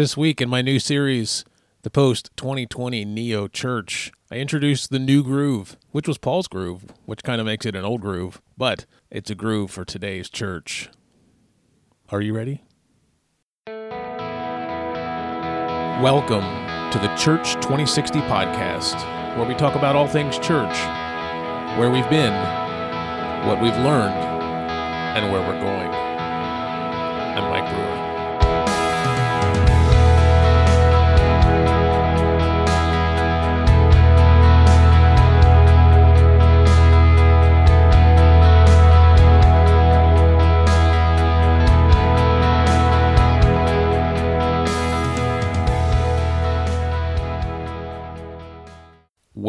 This week in my new series, The Post 2020 Neo Church, I introduced the new groove, which was Paul's groove, which kind of makes it an old groove, but it's a groove for today's church. Are you ready? Welcome to the Church 2060 podcast, where we talk about all things church, where we've been, what we've learned, and where we're going. I'm Mike Brewer.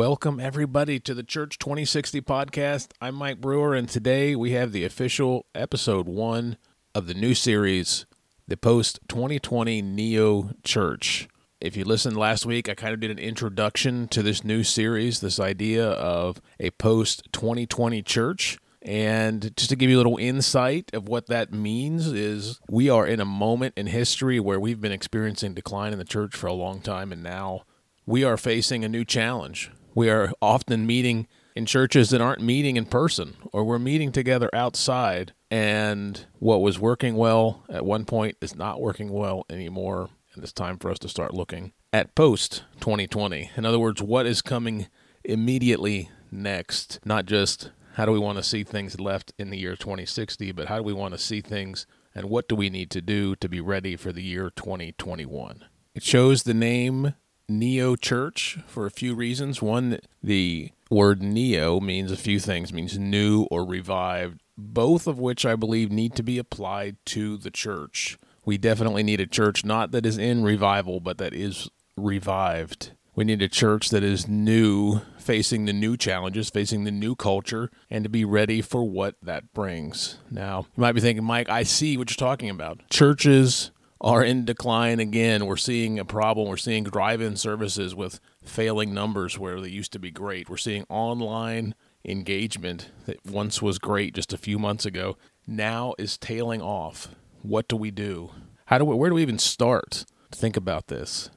Welcome, everybody, to the Church 2060 podcast. I'm Mike Brewer, and today we have the official episode one of the new series, the Post 2020 Neo Church. If you listened last week, I kind of did an introduction to this new series, this idea of a post 2020 church. And just to give you a little insight of what that means is we are in a moment in history where we've been experiencing decline in the church for a long time and now we are facing a new challenge. We are often meeting in churches that aren't meeting in person, or we're meeting together outside, and what was working well at one point is not working well anymore. And it's time for us to start looking at post 2020. In other words, what is coming immediately next? Not just how do we want to see things left in the year 2060, but how do we want to see things and what do we need to do to be ready for the year 2021? It shows the name neo church for a few reasons. One, the word neo means a few things, means new or revived, both of which I believe need to be applied to the church. We definitely need a church not that is in revival, but that is revived. We need a church that is new, facing the new challenges, facing the new culture, and to be ready for what that brings. Now, you might be thinking, Mike, I see what you're talking about. Churches are in decline again. We're seeing a problem. We're seeing drive in services with failing numbers where they used to be great. We're seeing online engagement that once was great just a few months ago now is tailing off. What do we do? How do we, where do we even start to think about this?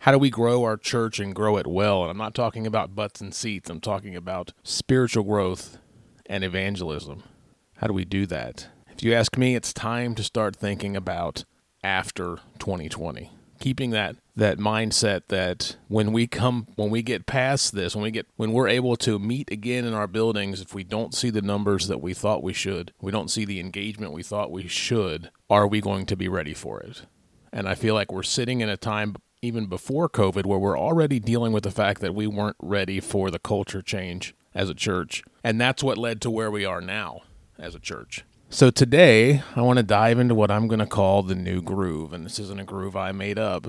How do we grow our church and grow it well? And I'm not talking about butts and seats. I'm talking about spiritual growth and evangelism. How do we do that? If you ask me, it's time to start thinking about after 2020 keeping that that mindset that when we come when we get past this when we get when we're able to meet again in our buildings if we don't see the numbers that we thought we should we don't see the engagement we thought we should are we going to be ready for it? And i feel like we're sitting in a time even before covid where we're already dealing with the fact that we weren't ready for the culture change as a church. And that's what led to where we are now as a church so today, I want to dive into what I'm going to call the new groove. And this isn't a groove I made up.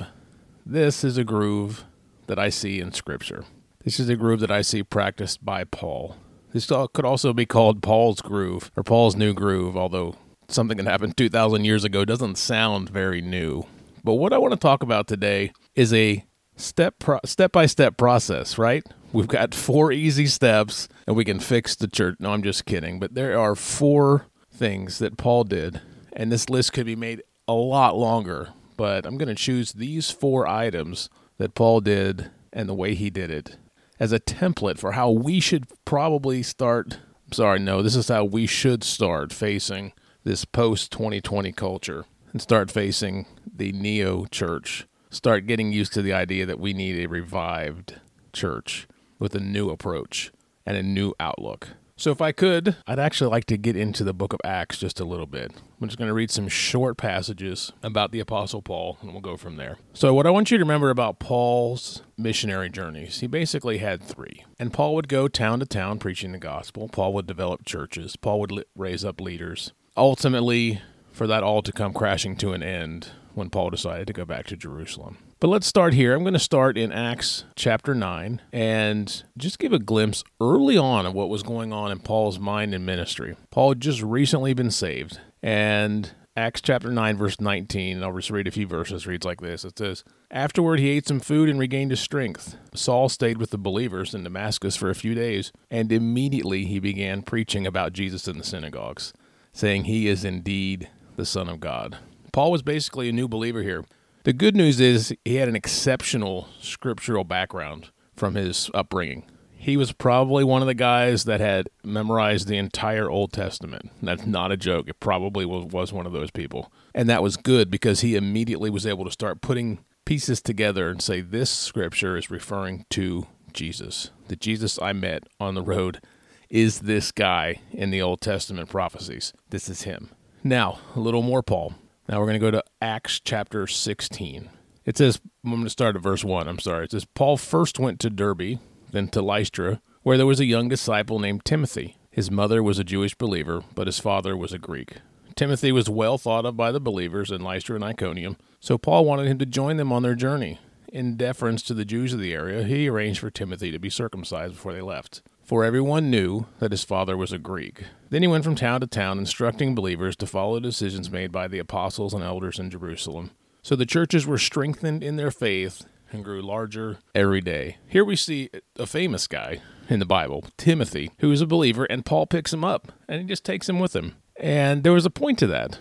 This is a groove that I see in Scripture. This is a groove that I see practiced by Paul. This could also be called Paul's groove or Paul's new groove, although something that happened 2,000 years ago doesn't sound very new. But what I want to talk about today is a step pro- step by step process, right? We've got four easy steps and we can fix the church. No, I'm just kidding. But there are four things that Paul did, and this list could be made a lot longer, but I'm going to choose these four items that Paul did and the way he did it as a template for how we should probably start. Sorry, no, this is how we should start facing this post 2020 culture and start facing the neo church. Start getting used to the idea that we need a revived church with a new approach and a new outlook. So, if I could, I'd actually like to get into the book of Acts just a little bit. I'm just going to read some short passages about the Apostle Paul, and we'll go from there. So, what I want you to remember about Paul's missionary journeys, he basically had three. And Paul would go town to town preaching the gospel. Paul would develop churches. Paul would raise up leaders. Ultimately, for that all to come crashing to an end when Paul decided to go back to Jerusalem. But let's start here. I'm going to start in Acts chapter 9 and just give a glimpse early on of what was going on in Paul's mind and ministry. Paul had just recently been saved, and Acts chapter 9, verse 19, I'll just read a few verses, reads like this. It says, Afterward he ate some food and regained his strength. Saul stayed with the believers in Damascus for a few days, and immediately he began preaching about Jesus in the synagogues, saying he is indeed the Son of God. Paul was basically a new believer here The good news is he had an exceptional scriptural background from his upbringing. He was probably one of the guys that had memorized the entire Old Testament. That's not a joke. It probably was, one of those people. And that was good because he immediately was able to start putting pieces together and say, this scripture is referring to Jesus. The Jesus I met on the road is this guy in the Old Testament prophecies. This is him. Now, a little more Paul. Now we're going to go to Acts chapter 16. It says, I'm going to start at verse 1. I'm sorry. It says, Paul first went to Derbe then to Lystra, where there was a young disciple named Timothy. His mother was a Jewish believer, but his father was a Greek. Timothy was well thought of by the believers in Lystra and Iconium, so Paul wanted him to join them on their journey. In deference to the Jews of the area, he arranged for Timothy to be circumcised before they left, for everyone knew that his father was a Greek. Then he went from town to town, instructing believers to follow decisions made by the apostles and elders in Jerusalem. So the churches were strengthened in their faith and grew larger every day. Here we see a famous guy in the Bible, Timothy, who is a believer, and Paul picks him up and he just takes him with him. And there was a point to that.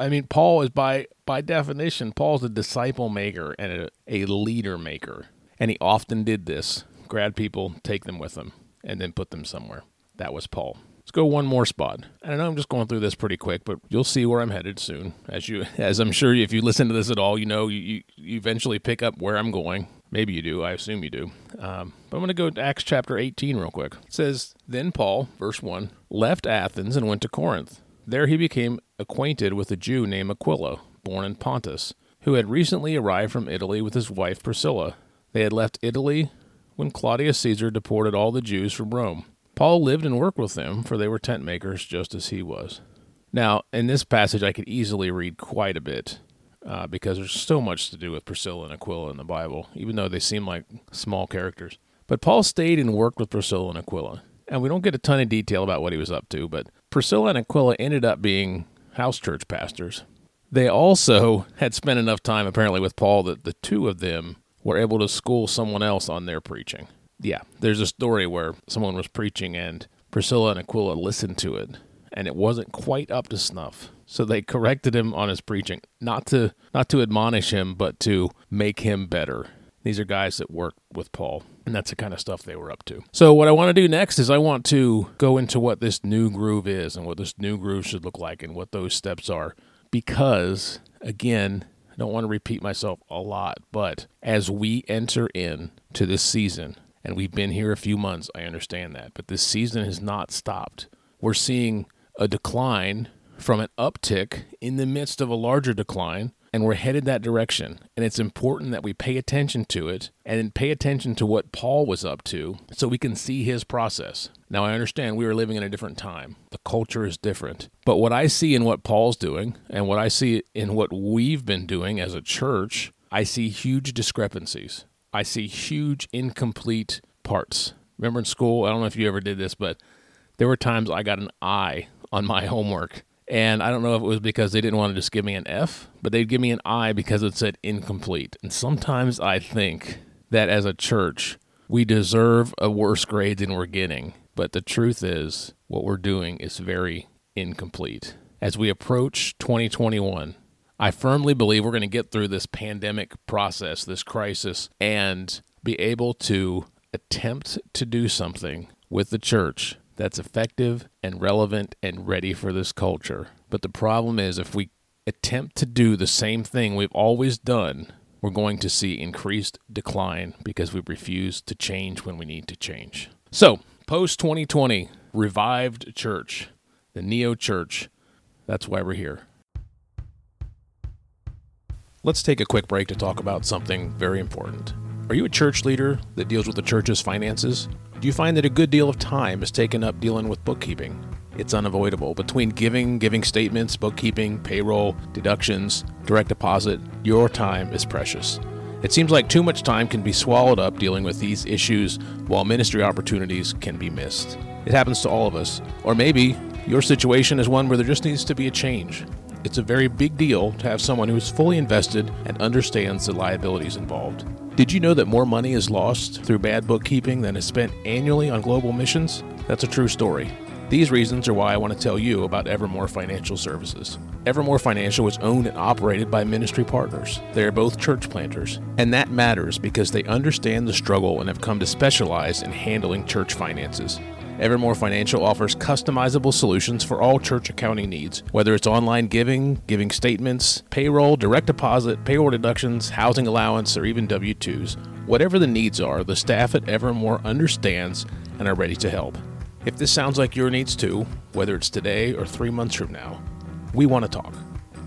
I mean, Paul is by by definition, Paul's a disciple maker and a, a leader maker, and he often did this: grab people, take them with him, and then put them somewhere. That was Paul. Let's go one more spot. I know I'm just going through this pretty quick, but you'll see where I'm headed soon. As you, as I'm sure if you listen to this at all, you know you, you eventually pick up where I'm going. Maybe you do. I assume you do. Um, but I'm going to go to Acts chapter 18 real quick. It says, Then Paul, verse 1, left Athens and went to Corinth. There he became acquainted with a Jew named Aquila, born in Pontus, who had recently arrived from Italy with his wife Priscilla. They had left Italy when Claudius Caesar deported all the Jews from Rome. Paul lived and worked with them, for they were tent makers just as he was. Now, in this passage, I could easily read quite a bit uh, because there's so much to do with Priscilla and Aquila in the Bible, even though they seem like small characters. But Paul stayed and worked with Priscilla and Aquila. And we don't get a ton of detail about what he was up to, but Priscilla and Aquila ended up being house church pastors. They also had spent enough time, apparently, with Paul that the two of them were able to school someone else on their preaching yeah, there's a story where someone was preaching and Priscilla and Aquila listened to it and it wasn't quite up to snuff. So they corrected him on his preaching, not to not to admonish him, but to make him better. These are guys that work with Paul, and that's the kind of stuff they were up to. So what I want to do next is I want to go into what this new groove is and what this new groove should look like and what those steps are because again, don't want to repeat myself a lot, but as we enter in to this season and we've been here a few months. I understand that. But this season has not stopped. We're seeing a decline from an uptick in the midst of a larger decline, and we're headed that direction. And it's important that we pay attention to it and pay attention to what Paul was up to so we can see his process. Now, I understand we are living in a different time, the culture is different. But what I see in what Paul's doing and what I see in what we've been doing as a church, I see huge discrepancies. I see huge incomplete parts. Remember in school, I don't know if you ever did this, but there were times I got an I on my homework. And I don't know if it was because they didn't want to just give me an F, but they'd give me an I because it said incomplete. And sometimes I think that as a church, we deserve a worse grade than we're getting. But the truth is, what we're doing is very incomplete. As we approach 2021, I firmly believe we're going to get through this pandemic process, this crisis, and be able to attempt to do something with the church that's effective and relevant and ready for this culture. But the problem is, if we attempt to do the same thing we've always done, we're going to see increased decline because we refuse to change when we need to change. So, post 2020, revived church, the Neo Church, that's why we're here. Let's take a quick break to talk about something very important. Are you a church leader that deals with the church's finances? Do you find that a good deal of time is taken up dealing with bookkeeping? It's unavoidable. Between giving, giving statements, bookkeeping, payroll, deductions, direct deposit, your time is precious. It seems like too much time can be swallowed up dealing with these issues while ministry opportunities can be missed. It happens to all of us. Or maybe your situation is one where there just needs to be a change. It's a very big deal to have someone who is fully invested and understands the liabilities involved. Did you know that more money is lost through bad bookkeeping than is spent annually on global missions? That's a true story. These reasons are why I want to tell you about Evermore Financial Services. Evermore Financial is owned and operated by ministry partners. They are both church planters, and that matters because they understand the struggle and have come to specialize in handling church finances. Evermore Financial offers customizable solutions for all church accounting needs, whether it's online giving, giving statements, payroll, direct deposit, payroll deductions, housing allowance, or even W 2s. Whatever the needs are, the staff at Evermore understands and are ready to help. If this sounds like your needs too, whether it's today or three months from now, we want to talk.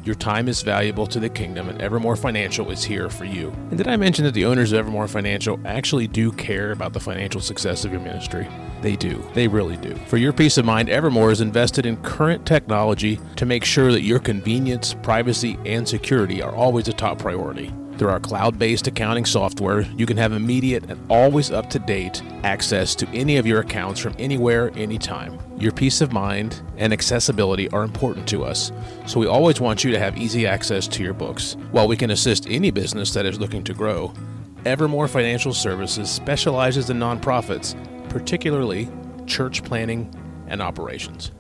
Your time is valuable to the kingdom, and Evermore Financial is here for you. And did I mention that the owners of Evermore Financial actually do care about the financial success of your ministry? They do. They really do. For your peace of mind, Evermore is invested in current technology to make sure that your convenience, privacy, and security are always a top priority. Through our cloud based accounting software, you can have immediate and always up to date access to any of your accounts from anywhere, anytime. Your peace of mind and accessibility are important to us, so we always want you to have easy access to your books. While we can assist any business that is looking to grow, Evermore Financial Services specializes in nonprofits, particularly church planning and operations.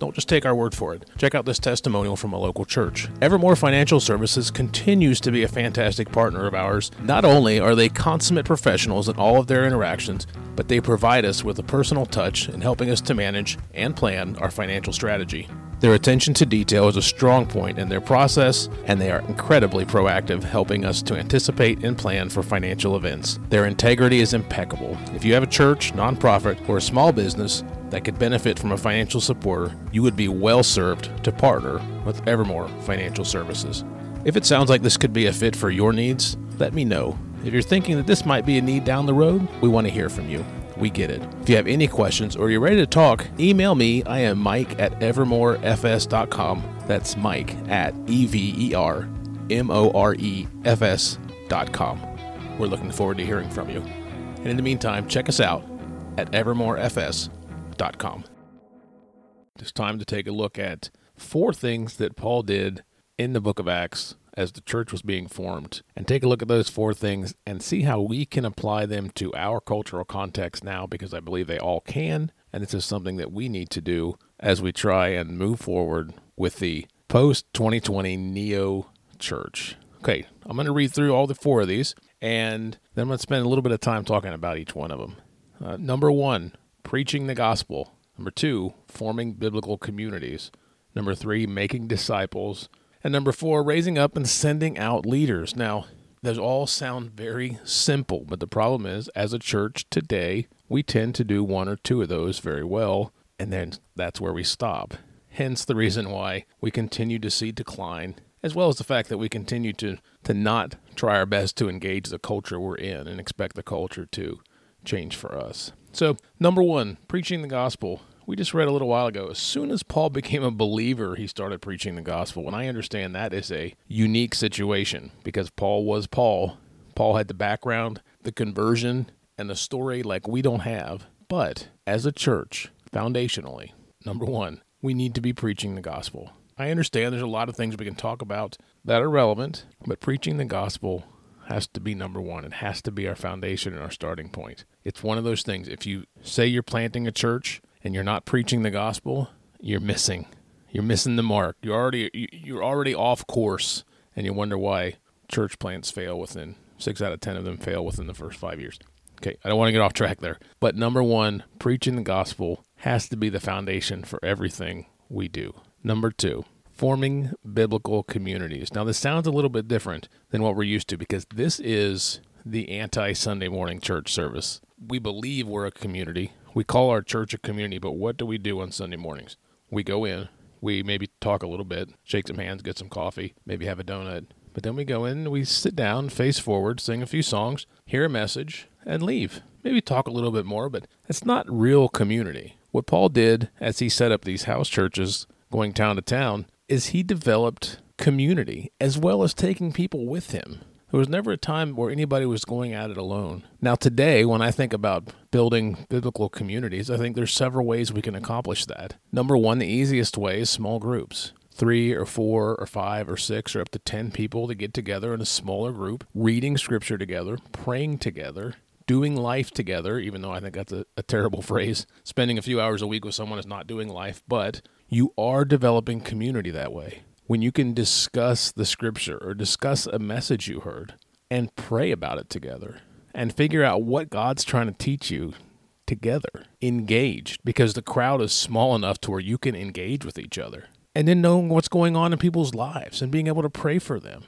Don't just take our word for it. Check out this testimonial from a local church. Evermore Financial Services continues to be a fantastic partner of ours. Not only are they consummate professionals in all of their interactions, but they provide us with a personal touch in helping us to manage and plan our financial strategy. Their attention to detail is a strong point in their process, and they are incredibly proactive, helping us to anticipate and plan for financial events. Their integrity is impeccable. If you have a church, nonprofit, or a small business that could benefit from a financial supporter, you would be well served to partner with Evermore Financial Services. If it sounds like this could be a fit for your needs, let me know. If you're thinking that this might be a need down the road, we want to hear from you. We get it. If you have any questions or you're ready to talk, email me. I am Mike at evermorefs.com. That's Mike at E V E R M O R E F S.com. We're looking forward to hearing from you. And in the meantime, check us out at evermorefs.com. It's time to take a look at four things that Paul did in the book of Acts as the church was being formed and take a look at those four things and see how we can apply them to our cultural context now because I believe they all can. And this is something that we need to do as we try and move forward with the post 2020 neo church. Okay, I'm going to read through all the four of these and then I'm going to spend a little bit of time talking about each one of them. Uh, number one, preaching the gospel. Number two, forming biblical communities. Number three, making disciples. And number four, raising up and sending out leaders. Now, those all sound very simple, but the problem is, as a church today, we tend to do one or two of those very well, and then that's where we stop. Hence the reason why we continue to see decline, as well as the fact that we continue to, to not try our best to engage the culture we're in and expect the culture to change for us. So, number one, preaching the gospel we just read a little while ago. As soon as Paul became a believer, he started preaching the gospel. And I understand that is a unique situation because Paul was Paul. Paul had the background, the conversion, and the story like we don't have. But as a church, foundationally, number one, we need to be preaching the gospel. I understand there's a lot of things we can talk about that are relevant, but preaching the gospel has to be number one. It has to be our foundation and our starting point. It's one of those things. If you say you're planting a church and you're not preaching the gospel, you're missing. You're missing the mark. You're already you're already off course, and you wonder why church plants fail within six out of ten of them fail within the first five years. Okay, I don't want to get off track there. But number one, preaching the gospel has to be the foundation for everything we do. Number two, forming biblical communities. Now, this sounds a little bit different than what we're used to because this is the anti Sunday morning church service. We believe we're a community. We call our church a community, but what do we do on Sunday mornings? We go in, we maybe talk a little bit, shake some hands, get some coffee, maybe have a donut. But then we go in, we sit down, face forward, sing a few songs, hear a message, and leave. Maybe talk a little bit more, but it's not real community. What Paul did as he set up these house churches going town to town is he developed community as well as taking people with him. There was never a time where anybody was going at it alone. Now, today, when I think about building biblical communities, I think there's several ways we can accomplish that. Number one, the easiest way is small groups. Three or four or five or six or up to 10 people to get together in a smaller group, reading scripture together, praying together, doing life together, even though I think that's a, a terrible phrase. Spending a few hours a week with someone is not doing life, but you are developing community that way. When you can discuss the scripture or discuss a message you heard and pray about it together and figure out what God's trying to teach you together, engaged, because the crowd is small enough to where you can engage with each other. And then knowing what's going on in people's lives and being able to pray for them.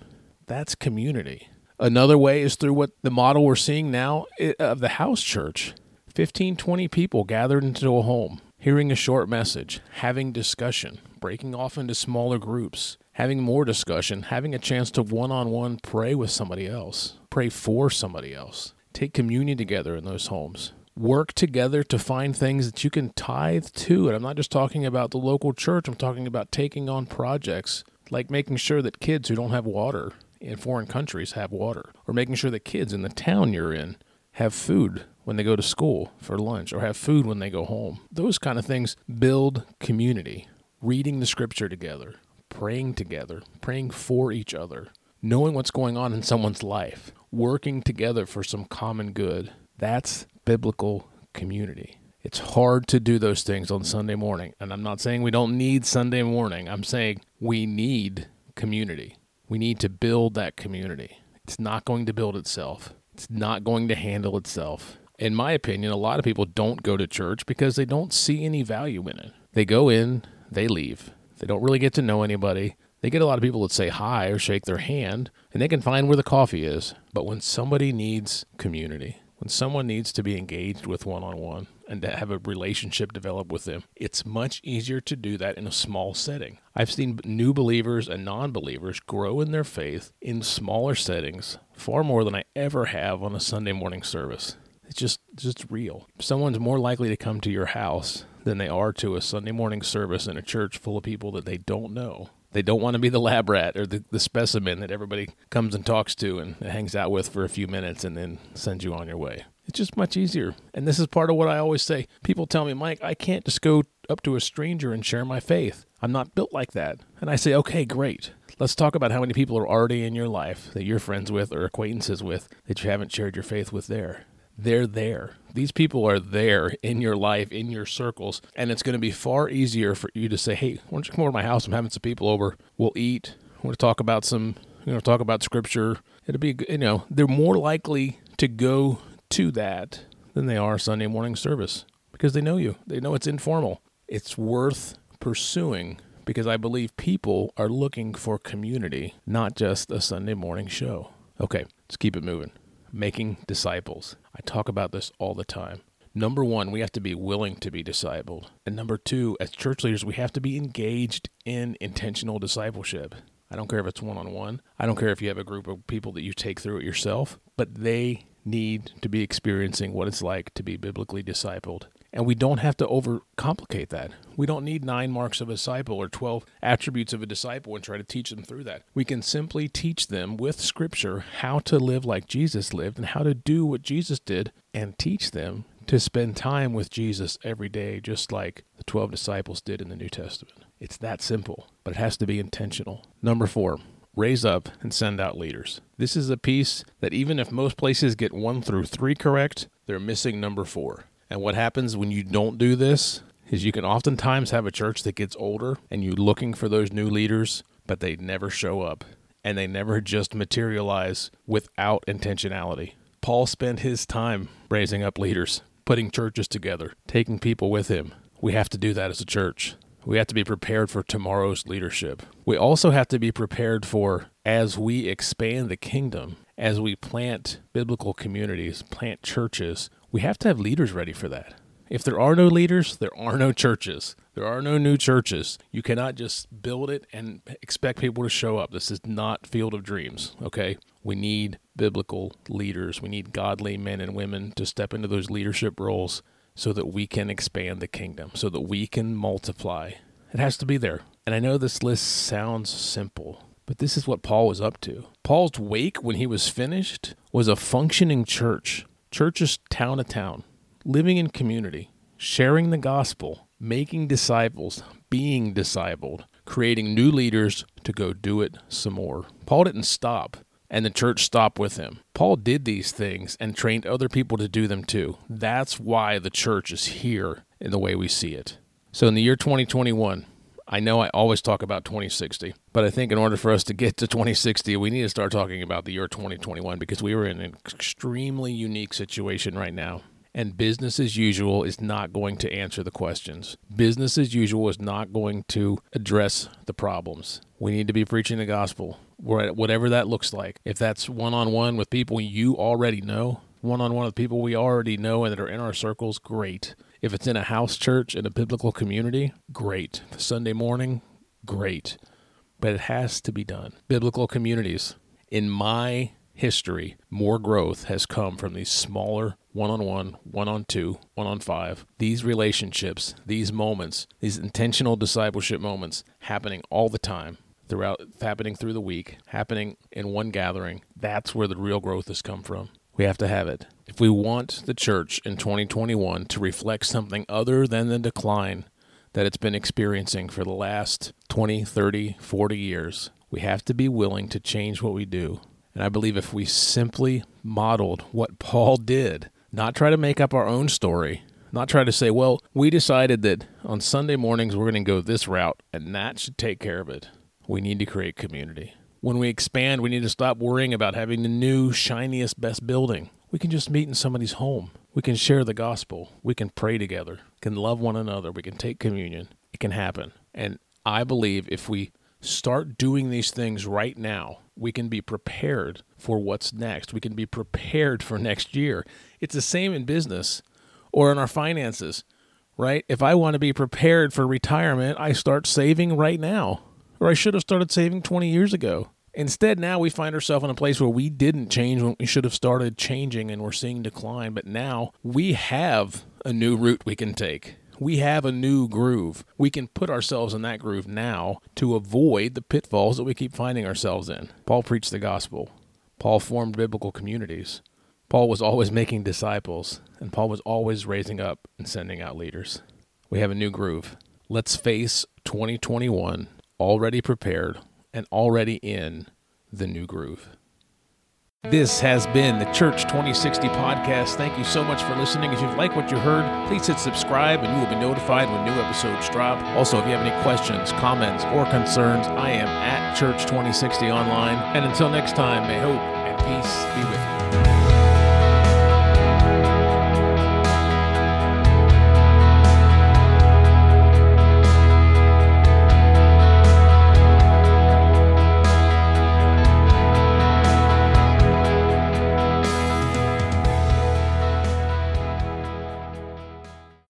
That's community. Another way is through what the model we're seeing now eh, of the house church 15, 20 people gathered into a home, hearing a short message, having discussion, breaking off into smaller groups, having more discussion, having a chance to one on one pray with somebody else, pray for somebody else, take communion together in those homes. Work together to find things that you can tithe to. And I'm not just talking about the local church, I'm talking about taking on projects like making sure that kids who don't have water in foreign countries have water, or making sure that kids in the town you're in have food when they go to school for lunch, or have food when they go home. Those kind of things build community. Reading the scripture together, praying together, praying for each other, knowing what's going on in someone's life, working together for some common good. That's biblical community. It's hard to do those things on Sunday morning. And I'm not saying we don't need Sunday morning. I'm saying we need community. We need to build that community. It's not going to build itself, it's not going to handle itself. In my opinion, a lot of people don't go to church because they don't see any value in it. They go in, they leave. They don't really get to know anybody. They get a lot of people that say hi or shake their hand, and they can find where the coffee is. But when somebody needs community, when someone needs to be engaged with one on one and to have a relationship develop with them, it's much easier to do that in a small setting. I've seen new believers and non believers grow in their faith in smaller settings far more than I ever have on a Sunday morning service. It's just just real. Someone's more likely to come to your house than they are to a Sunday morning service in a church full of people that they don't know they don't want to be the lab rat or the, the specimen that everybody comes and talks to and hangs out with for a few minutes and then sends you on your way. It's just much easier. And this is part of what I always say. People tell me, Mike, I can't just go up to a stranger and share my faith. I'm not built like that. And I say, okay, great. Let's talk about how many people are already in your life that you're friends with or acquaintances with that you haven't shared your faith with there they're there. These people are there in your life, in your circles, and it's going to be far easier for you to say, "Hey, why don't you come over to my house? I'm having some people over. We'll eat. We'll talk about some, you know, talk about scripture." It'll be, you know, they're more likely to go to that than they are Sunday morning service because they know you. They know it's informal. It's worth pursuing because I believe people are looking for community, not just a Sunday morning show. Okay, let's keep it moving making disciples. I talk about this all the time. Number one, we have to be willing to be discipled. And number two, as church leaders, we have to be engaged in intentional discipleship. I don't care if it's one on one. I don't care if you have a group of people that you take through it yourself, but they need to be experiencing what it's like to be biblically discipled. And we don't have to overcomplicate that. We don't need nine marks of a disciple or 12 attributes of a disciple and try to teach them through that. We can simply teach them with Scripture how to live like Jesus lived and how to do what Jesus did and teach them to spend time with Jesus every day, just like the 12 disciples did in the New Testament. It's that simple, but it has to be intentional. Number four, raise up and send out leaders. This is a piece that even if most places get one through three correct, they're missing number four. And what happens when you don't do this is you can oftentimes have a church that gets older and you're looking for those new leaders, but they never show up and they never just materialize without intentionality. Paul spent his time raising up leaders, putting churches together, taking people with him. We have to do that as a church. We have to be prepared for tomorrow's leadership. We also have to be prepared for as we expand the kingdom, as we plant biblical communities, plant churches, we have to have leaders ready for that. If there are no leaders, there are no churches. There are no new churches. You cannot just build it and expect people to show up. This is not Field of Dreams, okay? We need biblical leaders. We need godly men and women to step into those leadership roles so that we can expand the kingdom, so that we can multiply. It has to be there. And I know this list sounds simple, but this is what Paul was up to. Paul's wake, when he was finished, was a functioning church Churches town to town, living in community, sharing the gospel, making disciples, being discipled, creating new leaders to go do it some more. Paul didn't stop and the church stopped with him. Paul did these things and trained other people to do them too. That's why the church is here in the way we see it. So in the year 2021, I know I always talk about 2060, but I think in order for us to get to 2060, we need to start talking about the year 2021 because we are in an extremely unique situation right now. And business as usual is not going to answer the questions. Business as usual is not going to address the problems. We need to be preaching the gospel, whatever that looks like. If that's one on one with people you already know, one on one with people we already know and that are in our circles, great. If it's in a house church in a biblical community, great. Sunday morning, great. But it has to be done. Biblical communities. In my history, more growth has come from these smaller one on one, one on two, one on five. These relationships, these moments, these intentional discipleship moments happening all the time throughout happening through the week, happening in one gathering. That's where the real growth has come from. We have to have it. If we want the church in 2021 to reflect something other than the decline that it's been experiencing for the last 20, 30, 40 years, we have to be willing to change what we do. And I believe if we simply modeled what Paul did, not try to make up our own story, not try to say, well, we decided that on Sunday mornings we're going to go this route and that should take care of it. We need to create community. When we expand, we need to stop worrying about having the new, shiniest, best building. We can just meet in somebody's home. We can share the gospel. We can pray together. We can love one another. We can take communion. It can happen. And I believe if we start doing these things right now, we can be prepared for what's next. We can be prepared for next year. It's the same in business or in our finances, right? If I want to be prepared for retirement, I start saving right now or I should have started saving 20 years ago. Instead, now we find ourselves in a place where we didn't change when we should have started changing and we're seeing decline. But now we have a new route we can take. We have a new groove. We can put ourselves in that groove now to avoid the pitfalls that we keep finding ourselves in. Paul preached the gospel. Paul formed biblical communities. Paul was always making disciples, and Paul was always raising up and sending out leaders. We have a new groove. Let's face 2021 already prepared and already in the new groove. This has been the Church 2060 podcast. Thank you so much for listening. If you've liked what you heard, please hit subscribe and you will be notified when new episodes drop. Also, if you have any questions, comments, or concerns, I am at Church 2060 online. And until next time, may hope and peace be with you.